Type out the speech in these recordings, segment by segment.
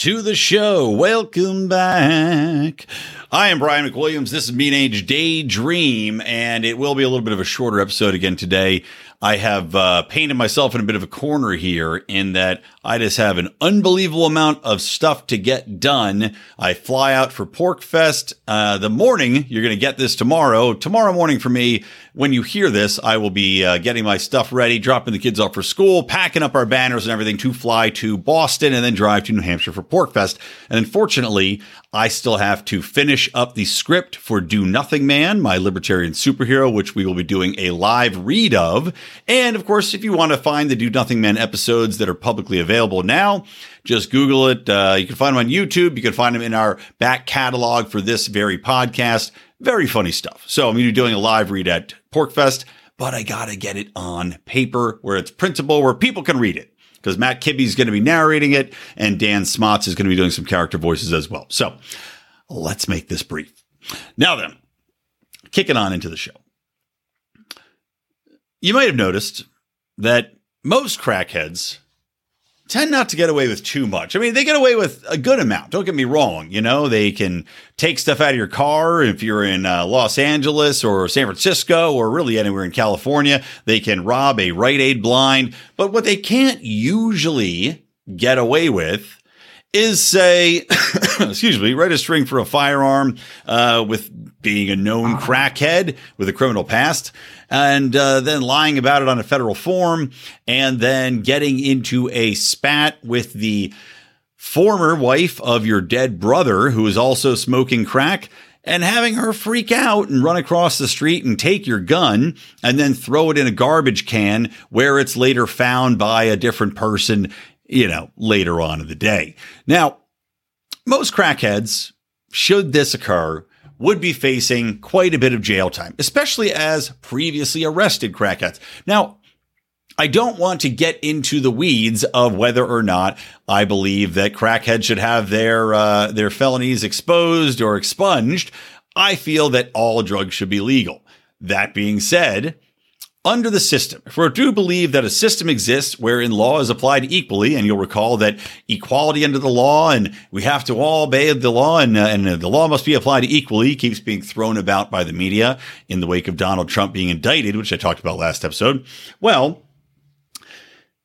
to the show. Welcome back. I am Brian McWilliams. This is Mean Age Daydream, and it will be a little bit of a shorter episode again today. I have uh, painted myself in a bit of a corner here in that I just have an unbelievable amount of stuff to get done. I fly out for PorcFest uh, the morning. You're going to get this tomorrow. Tomorrow morning for me, when you hear this, I will be uh, getting my stuff ready, dropping the kids off for school, packing up our banners and everything to fly to Boston and then drive to New Hampshire for PorcFest. And unfortunately, I still have to finish up the script for Do Nothing Man, my libertarian superhero, which we will be doing a live read of. And of course, if you want to find the Do Nothing Man episodes that are publicly available now, just Google it. Uh, you can find them on YouTube. You can find them in our back catalog for this very podcast. Very funny stuff. So I'm going to be doing a live read at PorcFest, but I got to get it on paper where it's printable, where people can read it because Matt Kibbe is going to be narrating it and Dan Smoot is going to be doing some character voices as well. So let's make this brief. Now then, kicking on into the show. You might have noticed that most crackheads tend not to get away with too much. I mean, they get away with a good amount. Don't get me wrong. You know, they can take stuff out of your car if you're in uh, Los Angeles or San Francisco or really anywhere in California. They can rob a Rite Aid blind. But what they can't usually get away with is say, excuse me, write a string for a firearm uh, with being a known crackhead with a criminal past, and uh, then lying about it on a federal form, and then getting into a spat with the former wife of your dead brother who is also smoking crack. And having her freak out and run across the street and take your gun and then throw it in a garbage can where it's later found by a different person you know, later on in the day. Now, most crackheads, should this occur, would be facing quite a bit of jail time, especially as previously arrested crackheads. Now, I don't want to get into the weeds of whether or not I believe that crackheads should have their uh, their felonies exposed or expunged. I feel that all drugs should be legal. That being said, under the system. If we do believe that a system exists wherein law is applied equally, and you'll recall that equality under the law and we have to all obey the law and, uh, and the law must be applied equally keeps being thrown about by the media in the wake of Donald Trump being indicted, which I talked about last episode. Well,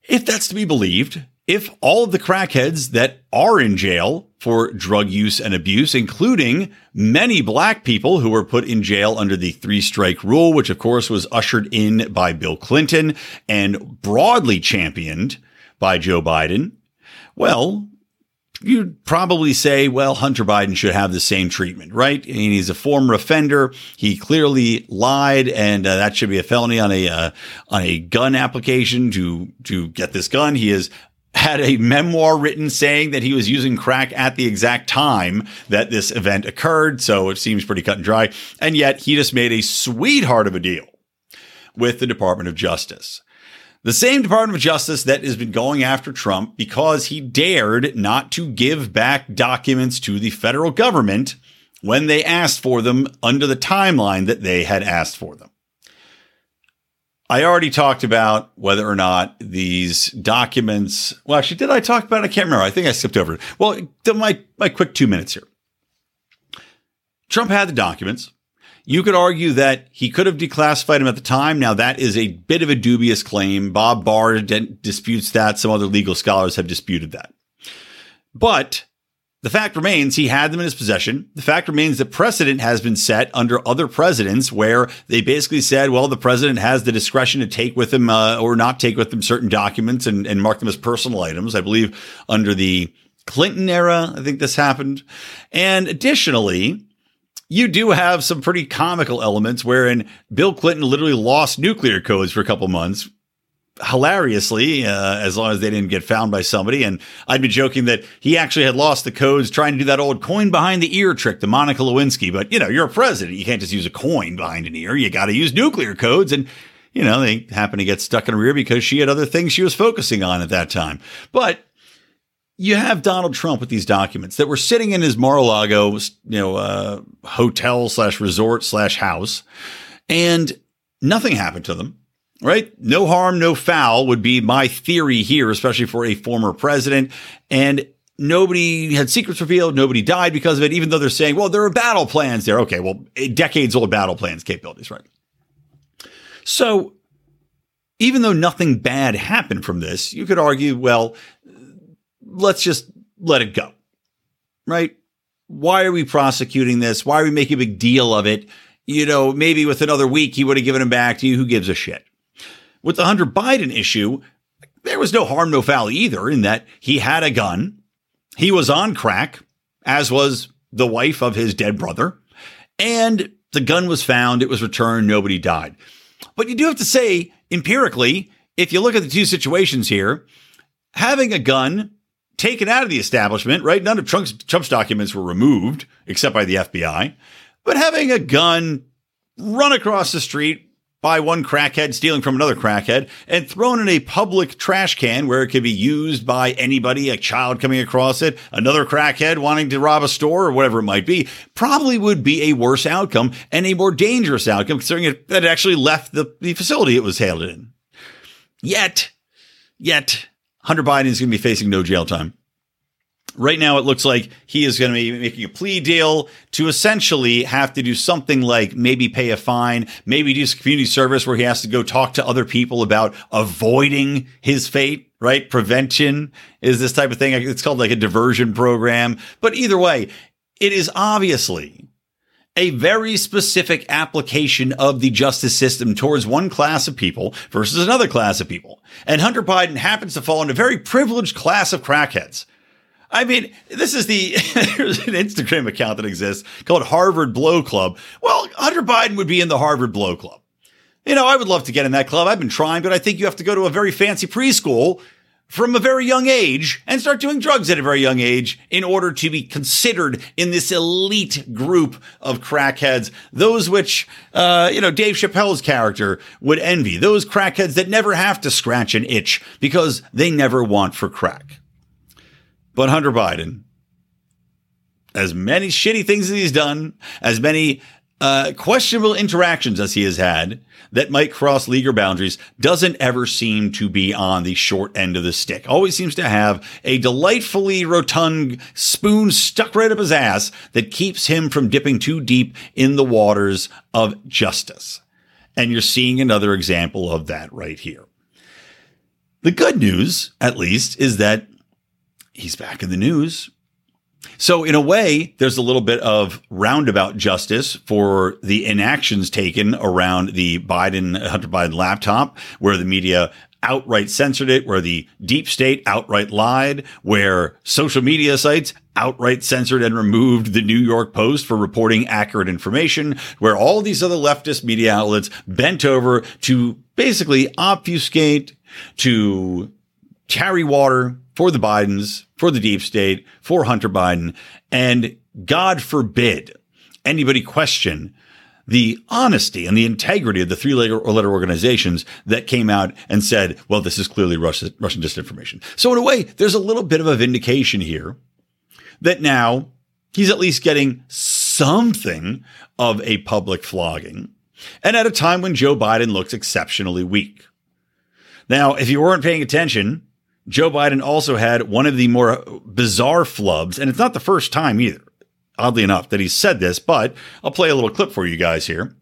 if that's to be believed, if all of the crackheads that are in jail for drug use and abuse, including many black people who were put in jail under the three strike rule, which of course was ushered in by Bill Clinton and broadly championed by Joe Biden. Well, you'd probably say, well, Hunter Biden should have the same treatment, right? I mean, he's a former offender. He clearly lied, and uh, that should be a felony on a uh, on a gun application to to get this gun. He is had a memoir written saying that he was using crack at the exact time that this event occurred. So it seems pretty cut and dry. And yet he just made a sweetheart of a deal with the Department of Justice. The same Department of Justice that has been going after Trump because he dared not to give back documents to the federal government when they asked for them under the timeline that they had asked for them. I already talked about whether or not these documents. Well, actually, did I talk about it? I can't remember. I think I skipped over it. Well, my my quick two minutes here. Trump had the documents. You could argue that he could have declassified them at the time. Now, that is a bit of a dubious claim. Bob Barr disputes that. Some other legal scholars have disputed that. But the fact remains he had them in his possession. The fact remains that precedent has been set under other presidents where they basically said, well, the president has the discretion to take with him uh, or not take with him certain documents and, and mark them as personal items. I believe under the Clinton era, I think this happened. And additionally, you do have some pretty comical elements wherein Bill Clinton literally lost nuclear codes for a couple months hilariously, uh, as long as they didn't get found by somebody. And I'd be joking that he actually had lost the codes trying to do that old coin behind the ear trick to Monica Lewinsky. But, you know, you're a president. You can't just use a coin behind an ear. You got to use nuclear codes. And, you know, they happen to get stuck in her ear because she had other things she was focusing on at that time. But you have Donald Trump with these documents that were sitting in his Mar-a-Lago, you know, uh, hotel slash resort slash house, and nothing happened to them right? No harm, no foul would be my theory here, especially for a former president. And nobody had secrets revealed. Nobody died because of it, even though they're saying, well, there are battle plans there. Okay, well, decades old battle plans capabilities, right? So even though nothing bad happened from this, you could argue, well, let's just let it go, right? Why are we prosecuting this? Why are we making a big deal of it? You know, maybe with another week, he would have given him back to you. Who gives a shit? With the Hunter Biden issue, there was no harm, no foul either, in that he had a gun. He was on crack, as was the wife of his dead brother. And the gun was found, it was returned, nobody died. But you do have to say, empirically, if you look at the two situations here, having a gun taken out of the establishment, right? None of Trump's, Trump's documents were removed except by the FBI. But having a gun run across the street by one crackhead stealing from another crackhead and thrown in a public trash can where it could be used by anybody, a child coming across it, another crackhead wanting to rob a store or whatever it might be, probably would be a worse outcome and a more dangerous outcome considering it, that it actually left the, the facility it was held in. Yet, yet, Hunter Biden is going to be facing no jail time. Right now, it looks like he is going to be making a plea deal to essentially have to do something like maybe pay a fine, maybe do some community service where he has to go talk to other people about avoiding his fate, right? Prevention is this type of thing. It's called like a diversion program. But either way, it is obviously a very specific application of the justice system towards one class of people versus another class of people. And Hunter Biden happens to fall into a very privileged class of crackheads I mean, this is the there's an Instagram account that exists called Harvard Blow Club. Well, Hunter Biden would be in the Harvard Blow Club. You know, I would love to get in that club. I've been trying, but I think you have to go to a very fancy preschool from a very young age and start doing drugs at a very young age in order to be considered in this elite group of crackheads, those which, uh, you know, Dave Chappelle's character would envy, those crackheads that never have to scratch an itch because they never want for crack. But Hunter Biden, as many shitty things as he's done, as many uh, questionable interactions as he has had that might cross legal boundaries, doesn't ever seem to be on the short end of the stick. Always seems to have a delightfully rotund spoon stuck right up his ass that keeps him from dipping too deep in the waters of justice. And you're seeing another example of that right here. The good news, at least, is that he's back in the news. So in a way, there's a little bit of roundabout justice for the inactions taken around the Biden, Hunter Biden laptop, where the media outright censored it, where the deep state outright lied, where social media sites outright censored and removed the New York Post for reporting accurate information, where all these other leftist media outlets bent over to basically obfuscate, to carry water for the Bidens, for the deep state, for Hunter Biden. And God forbid anybody question the honesty and the integrity of the three letter organizations that came out and said, well, this is clearly Russian, Russian disinformation. So in a way, there's a little bit of a vindication here that now he's at least getting something of a public flogging and at a time when Joe Biden looks exceptionally weak. Now, if you weren't paying attention, Joe Biden also had one of the more bizarre flubs, and it's not the first time either, oddly enough, that he said this, but I'll play a little clip for you guys here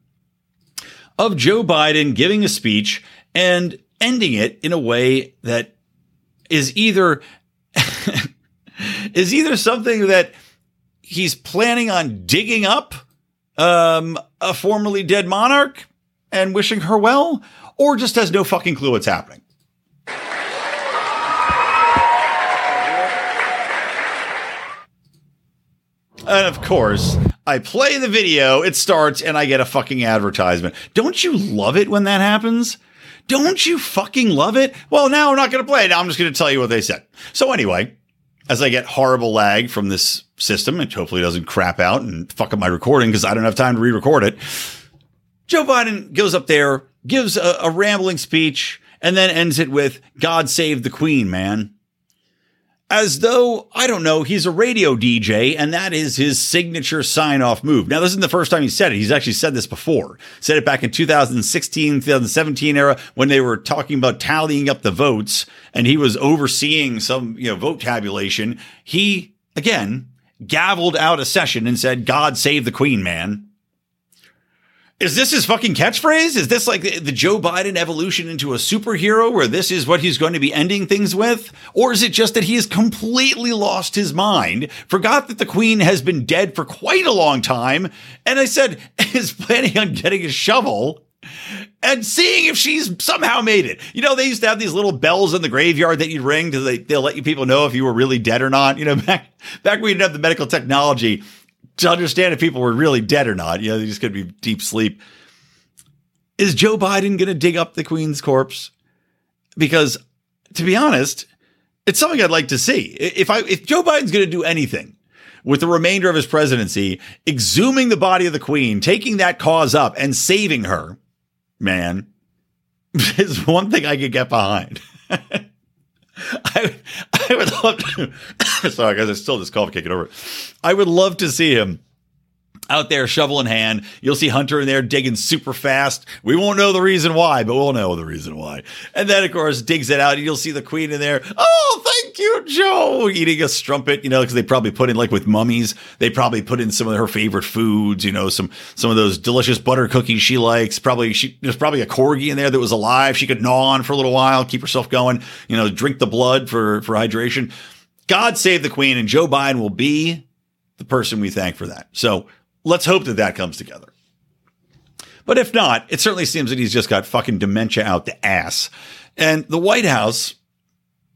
of Joe Biden giving a speech and ending it in a way that is either is either something that he's planning on digging up um, a formerly dead monarch and wishing her well, or just has no fucking clue what's happening. And of course, I play the video, it starts, and I get a fucking advertisement. Don't you love it when that happens? Don't you fucking love it? Well, now I'm not going to play it. Now I'm just going to tell you what they said. So anyway, as I get horrible lag from this system, and hopefully doesn't crap out and fuck up my recording because I don't have time to re-record it. Joe Biden goes up there, gives a, a rambling speech, and then ends it with "God save the Queen, man." As though, I don't know, he's a radio DJ and that is his signature sign off move. Now, this isn't the first time he said it. He's actually said this before. Said it back in 2016, 2017 era when they were talking about tallying up the votes and he was overseeing some, you know, vote tabulation. He, again, gavelled out a session and said, God save the queen, man. Is this his fucking catchphrase? Is this like the Joe Biden evolution into a superhero where this is what he's going to be ending things with? Or is it just that he has completely lost his mind, forgot that the queen has been dead for quite a long time, and I said is planning on getting a shovel and seeing if she's somehow made it. You know, they used to have these little bells in the graveyard that you'd ring to they, they'll let you people know if you were really dead or not. You know, back back when you didn't have the medical technology, to understand if people were really dead or not. You know, they just could be deep sleep. Is Joe Biden going to dig up the Queen's corpse? Because, to be honest, it's something I'd like to see. If I if Joe Biden's going to do anything with the remainder of his presidency, exhuming the body of the Queen, taking that cause up, and saving her, man, is one thing I could get behind. I, I would love to. sorry, guys, I still this cough kicking over. I would love to see him out there, shovel in hand. You'll see Hunter in there digging super fast. We won't know the reason why, but we'll know the reason why. And then, of course, digs it out, and you'll see the queen in there. Oh, thank you, Joe, eating a strumpet. You know, because they probably put in like with mummies, they probably put in some of her favorite foods. You know, some some of those delicious butter cookies she likes. Probably she there's probably a corgi in there that was alive. She could gnaw on for a little while, keep herself going. You know, drink the blood for for hydration. God save the queen, and Joe Biden will be the person we thank for that. So let's hope that that comes together. But if not, it certainly seems that he's just got fucking dementia out the ass. And the White House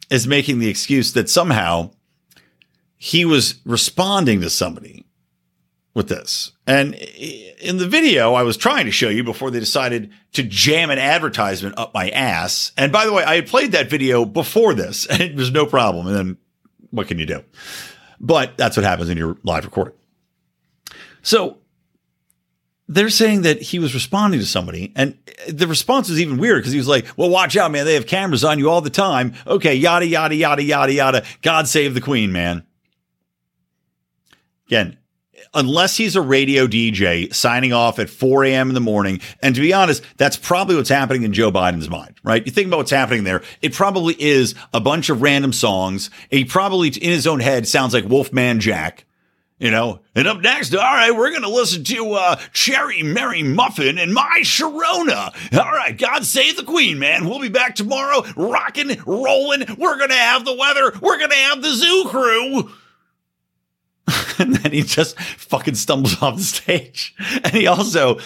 is making the excuse that somehow he was responding to somebody with this. And in the video I was trying to show you before they decided to jam an advertisement up my ass. And by the way, I had played that video before this and it was no problem. And then what can you do? But that's what happens in your live recording. So they're saying that he was responding to somebody, and the response is even weird because he was like, "Well, watch out, man! They have cameras on you all the time." Okay, yada yada yada yada yada. God save the queen, man. Again, unless he's a radio DJ signing off at 4 a.m. in the morning. And to be honest, that's probably what's happening in Joe Biden's mind, right? You think about what's happening there. It probably is a bunch of random songs. He probably in his own head sounds like Wolfman Jack. You know, and up next, all right, we're going to listen to uh, Cherry Mary Muffin and My Sharona. All right, God save the Queen, man. We'll be back tomorrow, rocking, rolling. We're going to have the weather. We're going to have the zoo crew. and then he just fucking stumbles off the stage. And he also,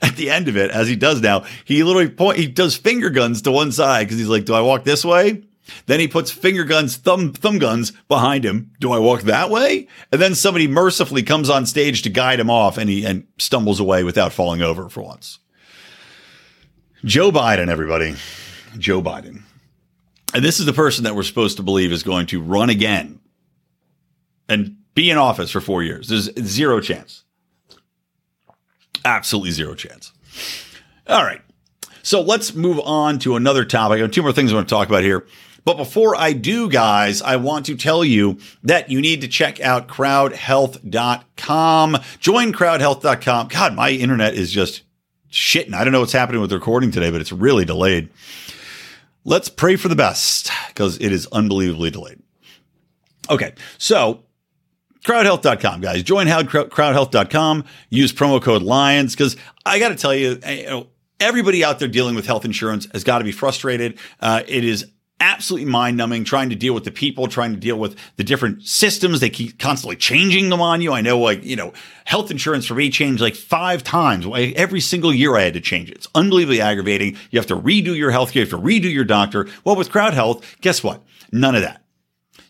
at the end of it, as he does now, he literally point, he does finger guns to one side because he's like, do I walk this way? Then he puts finger guns, thumb, thumb guns behind him. Do I walk that way? And then somebody mercifully comes on stage to guide him off and he and stumbles away without falling over for once. Joe Biden, everybody. Joe Biden. And this is the person that we're supposed to believe is going to run again and be in office for four years. There's zero chance. Absolutely zero chance. All right. So let's move on to another topic. I have two more things I want to talk about here. But before I do, guys, I want to tell you that you need to check out crowdhealth.com. Join crowdhealth.com. God, my internet is just shitting. I don't know what's happening with the recording today, but it's really delayed. Let's pray for the best because it is unbelievably delayed. Okay, so crowdhealth.com, guys. Join crowdhealth.com. Use promo code LIONS because I got to tell you, you know, everybody out there dealing with health insurance has got to be frustrated. Uh, it is absolutely mind numbing trying to deal with the people, trying to deal with the different systems. They keep constantly changing them on you. I know, like, you know, health insurance for me changed like five times. Every single year I had to change it. It's unbelievably aggravating. You have to redo your health care, you have to redo your doctor. Well, with Crowd Health, guess what? None of that.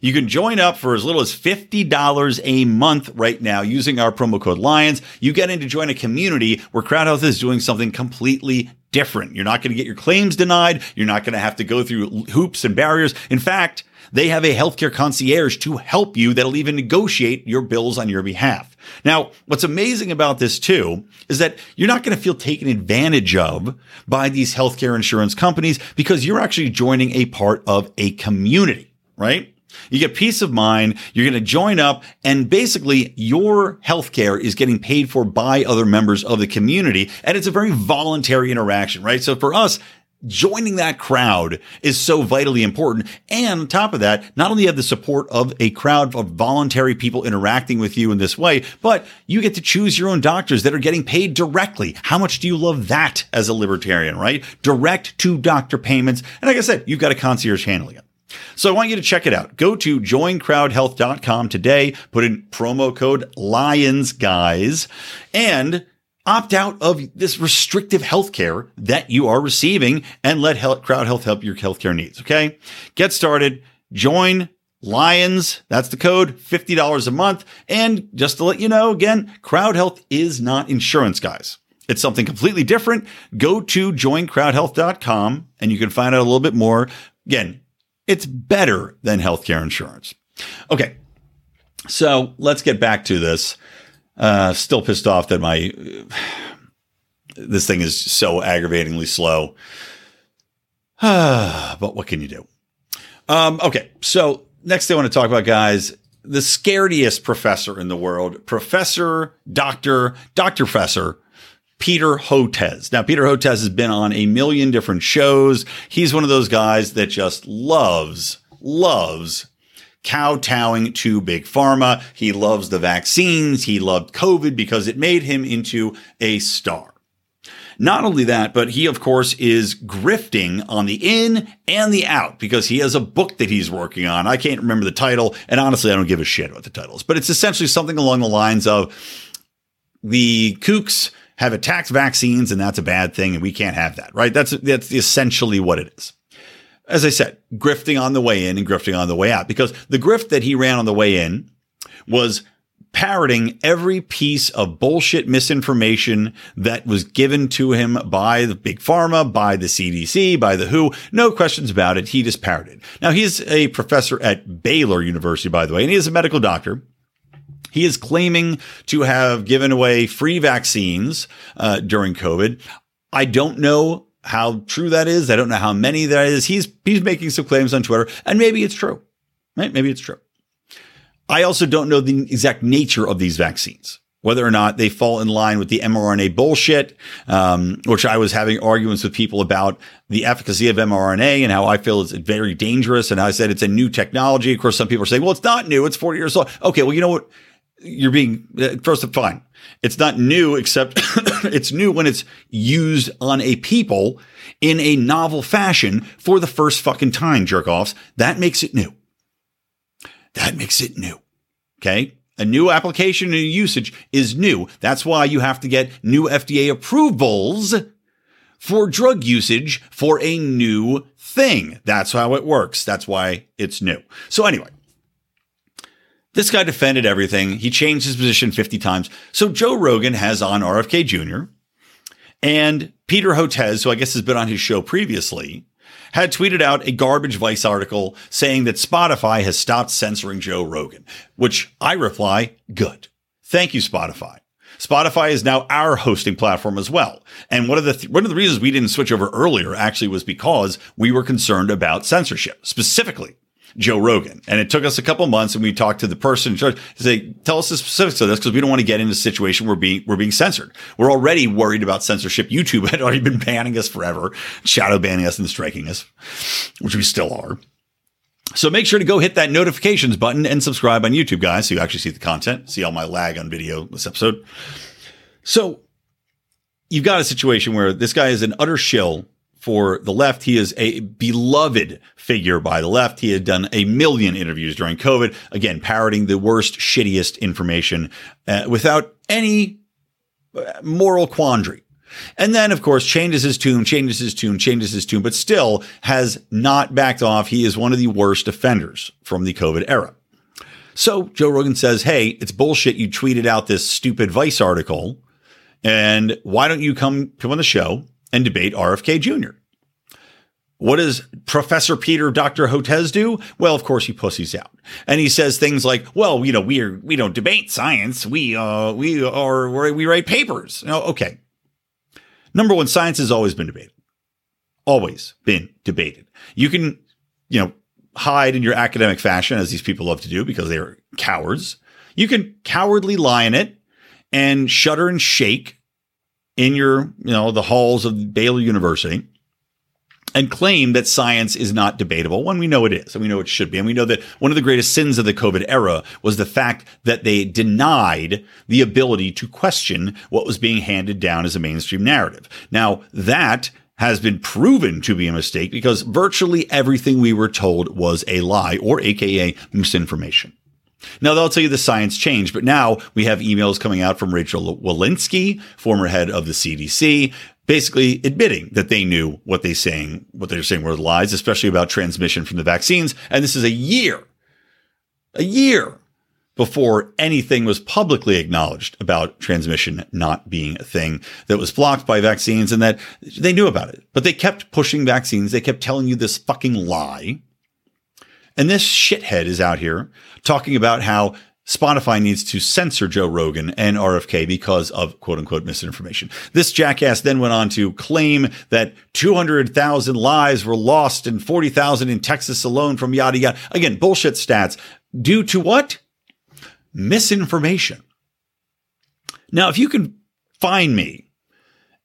You can join up for as little as $50 a month right now using our promo code LIONS. You get in to join a community where Crowd Health is doing something completely different. You're not going to get your claims denied. You're not going to have to go through hoops and barriers. In fact, they have a healthcare concierge to help you that'll even negotiate your bills on your behalf. Now, what's amazing about this too is that you're not going to feel taken advantage of by these healthcare insurance companies because you're actually joining a part of a community, right? You get peace of mind. You're going to join up and basically your healthcare is getting paid for by other members of the community. And it's a very voluntary interaction, right? So for us, joining that crowd is so vitally important. And on top of that, not only have the support of a crowd of voluntary people interacting with you in this way, but you get to choose your own doctors that are getting paid directly. How much do you love that as a libertarian, right? Direct to doctor payments. And like I said, you've got a concierge handling it. So I want you to check it out. Go to joincrowdhealth.com today, put in promo code LIONS guys and opt out of this restrictive healthcare that you are receiving and let health, Crowd Health help your healthcare needs. Okay. Get started. Join Lions. That's the code. $50 a month. And just to let you know, again, Crowd Health is not insurance, guys. It's something completely different. Go to joincrowdhealth.com and you can find out a little bit more. Again, it's better than healthcare insurance. Okay. So let's get back to this. Uh, still pissed off that my this thing is so aggravatingly slow. but what can you do? Um, okay, so next thing I want to talk about, guys, the scariest professor in the world, Professor Doctor Doctor Professor Peter Hotez. Now, Peter Hotez has been on a million different shows. He's one of those guys that just loves loves kowtowing to big pharma. He loves the vaccines. He loved COVID because it made him into a star. Not only that, but he, of course, is grifting on the in and the out because he has a book that he's working on. I can't remember the title. And honestly, I don't give a shit about the titles, but it's essentially something along the lines of the kooks have attacked vaccines and that's a bad thing. And we can't have that, right? That's, that's essentially what it is as I said, grifting on the way in and grifting on the way out because the grift that he ran on the way in was parroting every piece of bullshit misinformation that was given to him by the big pharma, by the CDC, by the WHO. No questions about it. He just parroted. Now he's a professor at Baylor University, by the way, and he is a medical doctor. He is claiming to have given away free vaccines uh, during COVID. I don't know how true that is. I don't know how many that is. He's he's making some claims on Twitter, and maybe it's true. Right? Maybe it's true. I also don't know the exact nature of these vaccines, whether or not they fall in line with the mRNA bullshit, um, which I was having arguments with people about the efficacy of mRNA and how I feel it's very dangerous. And I said it's a new technology. Of course, some people are saying, well, it's not new. It's 40 years old. Okay. Well, you know what? You're being, uh, first, fine. It's not new, except it's new when it's used on a people in a novel fashion for the first fucking time, jerk offs. That makes it new. That makes it new. Okay. A new application and usage is new. That's why you have to get new FDA approvals for drug usage for a new thing. That's how it works. That's why it's new. So anyway, this guy defended everything. He changed his position 50 times. So Joe Rogan has on RFK Jr. and Peter Hotez, who I guess has been on his show previously, had tweeted out a garbage Vice article saying that Spotify has stopped censoring Joe Rogan, which I reply, good. Thank you, Spotify. Spotify is now our hosting platform as well. And one of the th- one of the reasons we didn't switch over earlier actually was because we were concerned about censorship, specifically Joe Rogan. And it took us a couple months and we talked to the person in charge to say, tell us the specifics of this because we don't want to get into a situation where being, we're being censored. We're already worried about censorship. YouTube had already been banning us forever, shadow banning us and striking us, which we still are. So make sure to go hit that notifications button and subscribe on YouTube, guys, so you actually see the content, see all my lag on video this episode. So you've got a situation where this guy is an utter shill for the left. He is a beloved figure by the left. He had done a million interviews during COVID, again, parroting the worst, shittiest information uh, without any uh, moral quandary. And then, of course, changes his tune, changes his tune, changes his tune, but still has not backed off. He is one of the worst offenders from the COVID era. So Joe Rogan says, Hey, it's bullshit. You tweeted out this stupid Vice article. And why don't you come come on the show and debate RFK Jr. What does Professor Peter Dr. Hotez do? Well, of course, he pussies out. And he says things like, well, you know, we are, we don't debate science. We, uh, we are, we write papers. You know, okay. Number one, science has always been debated. Always been debated. You can, you know, hide in your academic fashion, as these people love to do because they're cowards. You can cowardly lie in it and shudder and shake in your, you know, the halls of Baylor University and claim that science is not debatable when we know it is and we know it should be. And we know that one of the greatest sins of the COVID era was the fact that they denied the ability to question what was being handed down as a mainstream narrative. Now that has been proven to be a mistake because virtually everything we were told was a lie or AKA misinformation. Now they'll tell you the science changed, but now we have emails coming out from Rachel Walensky, former head of the CDC, basically admitting that they knew what they saying, what they're saying were lies, especially about transmission from the vaccines. And this is a year, a year before anything was publicly acknowledged about transmission not being a thing that was blocked by vaccines and that they knew about it. But they kept pushing vaccines. They kept telling you this fucking lie. And this shithead is out here talking about how Spotify needs to censor Joe Rogan and RFK because of quote unquote misinformation. This jackass then went on to claim that 200,000 lives were lost and 40,000 in Texas alone from yada yada. Again, bullshit stats due to what? Misinformation. Now, if you can find me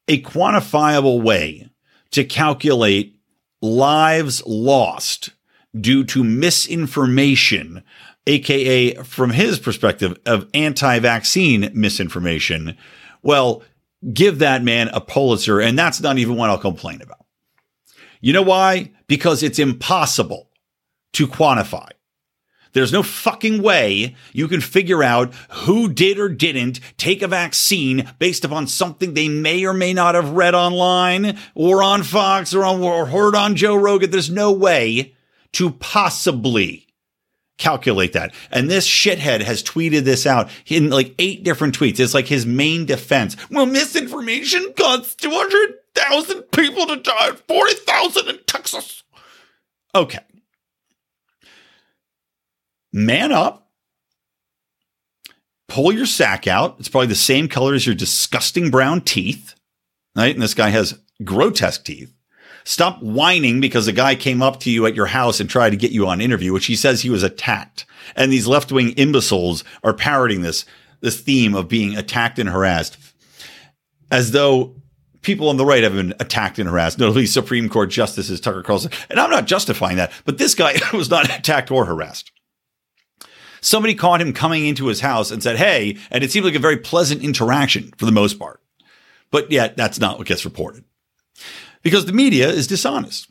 a quantifiable way to calculate lives lost due to misinformation aka from his perspective of anti-vaccine misinformation, well, give that man a Pulitzer, and that's not even what I'll complain about. You know why? Because it's impossible to quantify. There's no fucking way you can figure out who did or didn't take a vaccine based upon something they may or may not have read online or on Fox or, on, or heard on Joe Rogan. There's no way to possibly calculate that. And this shithead has tweeted this out in like eight different tweets. It's like his main defense. Well, misinformation caused 200,000 people to die, 40,000 in Texas. Okay. Man up. Pull your sack out. It's probably the same color as your disgusting brown teeth. Right? And this guy has grotesque teeth. Stop whining because a guy came up to you at your house and tried to get you on interview, which he says he was attacked. And these left wing imbeciles are parroting this, this theme of being attacked and harassed as though people on the right have been attacked and harassed, notably Supreme Court Justices Tucker Carlson. And I'm not justifying that, but this guy was not attacked or harassed. Somebody caught him coming into his house and said, Hey, and it seemed like a very pleasant interaction for the most part. But yet that's not what gets reported because the media is dishonest.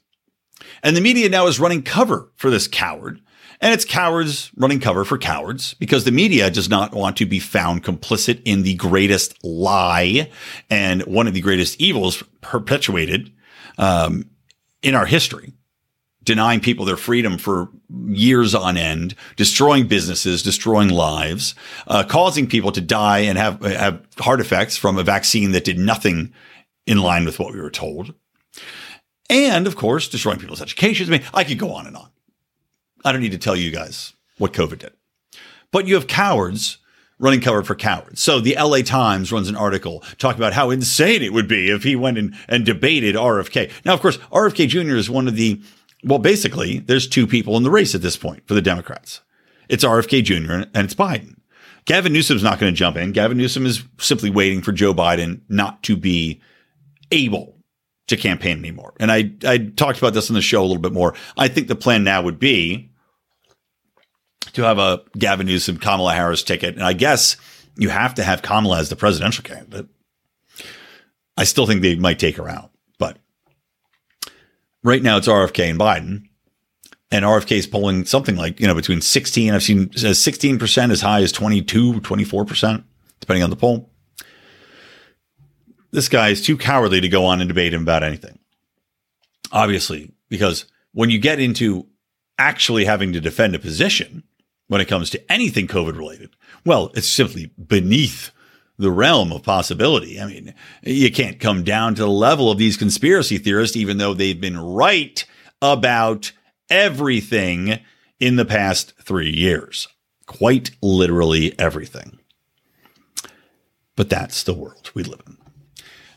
And the media now is running cover for this coward. And it's cowards running cover for cowards because the media does not want to be found complicit in the greatest lie and one of the greatest evils perpetuated um, in our history. Denying people their freedom for years on end, destroying businesses, destroying lives, uh, causing people to die and have have heart effects from a vaccine that did nothing in line with what we were told and of course, destroying people's educations. I mean, I could go on and on. I don't need to tell you guys what COVID did. But you have cowards running cover for cowards. So the LA Times runs an article talking about how insane it would be if he went and, and debated RFK. Now, of course, RFK Jr. is one of the, well, basically, there's two people in the race at this point for the Democrats. It's RFK Jr. and it's Biden. Gavin Newsom's not going to jump in. Gavin Newsom is simply waiting for Joe Biden not to be able to campaign anymore. And I, I talked about this on the show a little bit more. I think the plan now would be to have a Gavin Newsom, Kamala Harris ticket. And I guess you have to have Kamala as the presidential candidate. I still think they might take her out. But right now it's RFK and Biden. And RFK is polling something like, you know, between 16, I've seen uh, 16% as high as 22, 24%, depending on the poll this guy is too cowardly to go on and debate him about anything. Obviously, because when you get into actually having to defend a position when it comes to anything COVID related, well, it's simply beneath the realm of possibility. I mean, you can't come down to the level of these conspiracy theorists, even though they've been right about everything in the past three years. Quite literally everything. But that's the world we live in.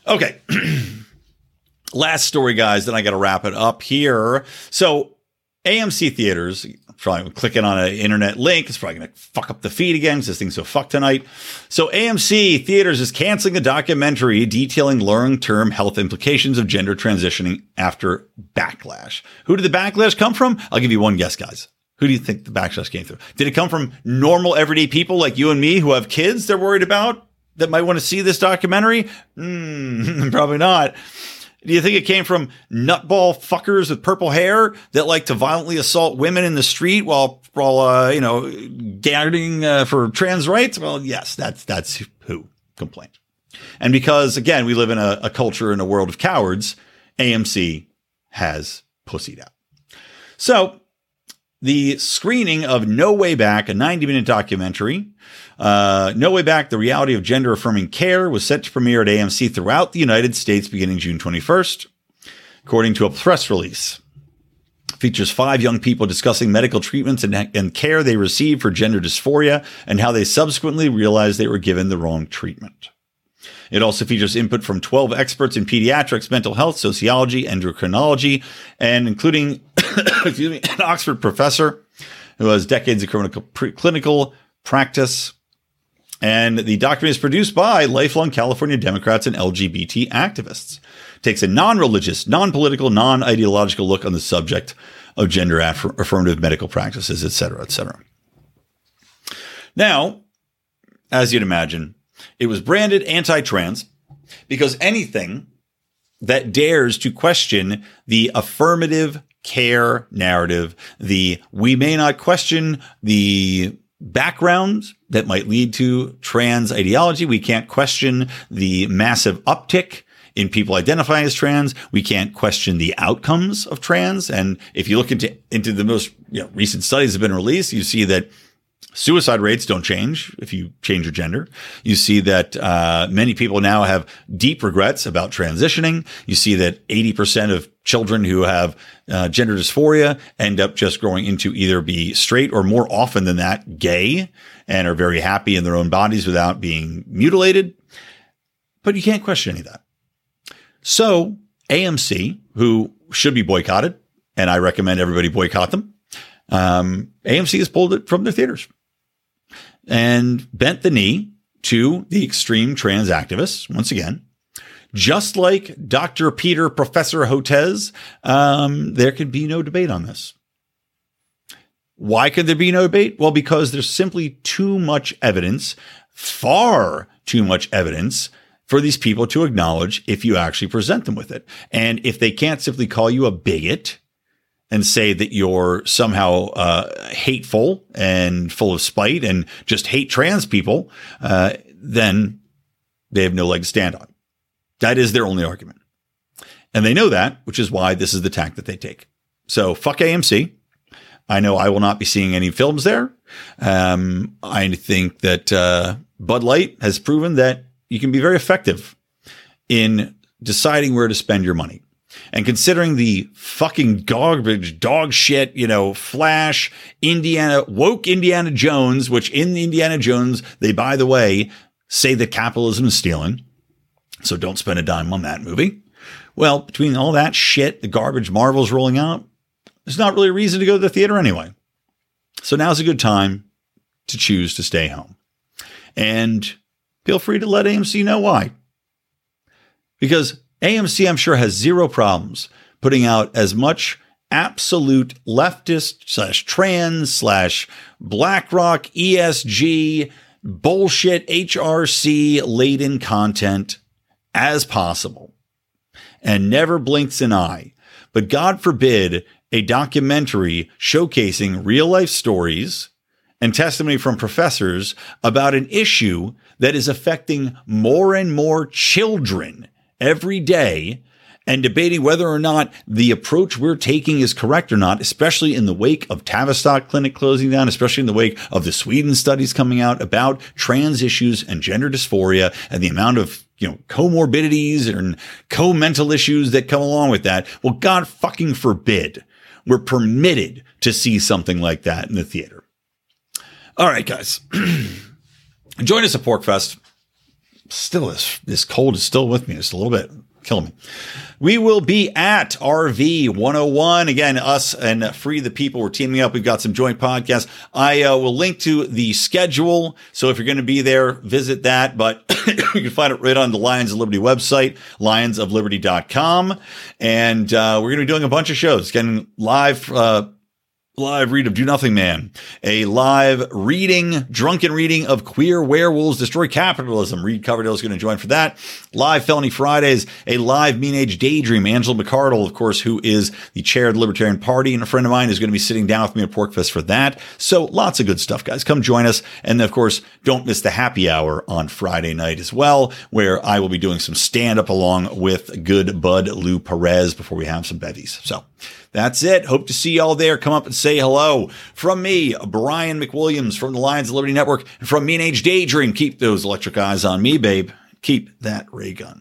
Okay. Last story, guys, then I got to wrap it up here. So, AMC theaters, probably clicking on an internet link. It's probably going to fuck up the feed again because this thing's so fucked tonight. So AMC Theaters is canceling a documentary detailing long-term health implications of gender transitioning after backlash. Who did the backlash come from? I'll give you one guess, guys. Who do you think the backlash came through? Did it come from normal everyday people like you and me who have kids they're worried about that might want to see this documentary? Mm, probably not. Do you think it came from nutball fuckers with purple hair that like to violently assault women in the street while, while uh, you know, gagging uh, for trans rights? Well, yes, that's that's who complained. And because again, we live in a, a culture in a world of cowards, AMC has pussied out. So the screening of No Way Back, a 90 minute documentary. Uh, no Way Back, the reality of gender affirming care, was set to premiere at AMC throughout the United States beginning June 21st, according to a press release. features five young people discussing medical treatments and, and care they received for gender dysphoria and how they subsequently realized they were given the wrong treatment. It also features input from 12 experts in pediatrics, mental health, sociology, endocrinology, and including excuse me, an Oxford professor who has decades of clinical, clinical practice. And the document is produced by lifelong California Democrats and LGBT activists. It takes a non-religious, non-political, non-ideological look on the subject of gender aff- affirmative medical practices, et cetera, et cetera. Now, as you'd imagine, it was branded anti-trans because anything that dares to question the affirmative care narrative, the we may not question the backgrounds that might lead to trans ideology. We can't question the massive uptick in people identifying as trans. We can't question the outcomes of trans. And if you look into, into the most you know, recent studies that have been released, you see that Suicide rates don't change if you change your gender. You see that uh, many people now have deep regrets about transitioning. You see that 80% of children who have uh, gender dysphoria end up just growing into either be straight or more often than that, gay, and are very happy in their own bodies without being mutilated. But you can't question any of that. So AMC, who should be boycotted, and I recommend everybody boycott them, um, AMC has pulled it from their theaters and bent the knee to the extreme trans activists once again. Just like Dr. Peter Professor Hotez, um, there can be no debate on this. Why can there be no debate? Well, because there's simply too much evidence, far too much evidence for these people to acknowledge if you actually present them with it. And if they can't simply call you a bigot, and say that you're somehow uh, hateful and full of spite and just hate trans people, uh, then they have no leg to stand on. That is their only argument. And they know that, which is why this is the tack that they take. So fuck AMC. I know I will not be seeing any films there. Um, I think that uh, Bud Light has proven that you can be very effective in deciding where to spend your money. And considering the fucking garbage, dog shit, you know, Flash, Indiana, woke Indiana Jones, which in Indiana Jones, they, by the way, say that capitalism is stealing. So don't spend a dime on that movie. Well, between all that shit, the garbage Marvel's rolling out, there's not really a reason to go to the theater anyway. So now's a good time to choose to stay home. And feel free to let AMC know why. Because AMC, I'm sure, has zero problems putting out as much absolute leftist slash trans slash BlackRock ESG bullshit HRC laden content as possible and never blinks an eye. But God forbid a documentary showcasing real life stories and testimony from professors about an issue that is affecting more and more children every day and debating whether or not the approach we're taking is correct or not, especially in the wake of Tavistock Clinic closing down, especially in the wake of the Sweden studies coming out about trans issues and gender dysphoria and the amount of you know, comorbidities and co-mental issues that come along with that. Well, God fucking forbid we're permitted to see something like that in the theater. All right, guys. Join us at PorcFest. Still, this, this cold is still with me. It's a little bit killing me. We will be at RV 101. Again, us and Free the People, we're teaming up. We've got some joint podcasts. I uh, will link to the schedule. So if you're going to be there, visit that. But you can find it right on the Lions of Liberty website, lionsofliberty.com. And uh, we're going to be doing a bunch of shows, getting live uh, live read of Do Nothing Man, a live reading, drunken reading of Queer Werewolves Destroy Capitalism. Reed Coverdale is going to join for that. Live Felony Fridays, a live Mean Age Daydream. Angela McArdle, of course, who is the chair of the Libertarian Party and a friend of mine, is going to be sitting down with me at PorcFest for that. So lots of good stuff, guys. Come join us. And of course, don't miss the happy hour on Friday night as well, where I will be doing some stand up along with good bud Lou Perez before we have some bevies. So that's it. Hope to see y'all there. Come up and say hello. From me, Brian McWilliams from the Lions of Liberty Network, and from Mean Age Daydream. Keep those electric eyes on me, babe. Keep that ray gun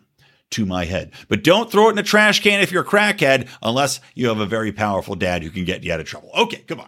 to my head. But don't throw it in a trash can if you're a crackhead, unless you have a very powerful dad who can get you out of trouble. Okay, goodbye.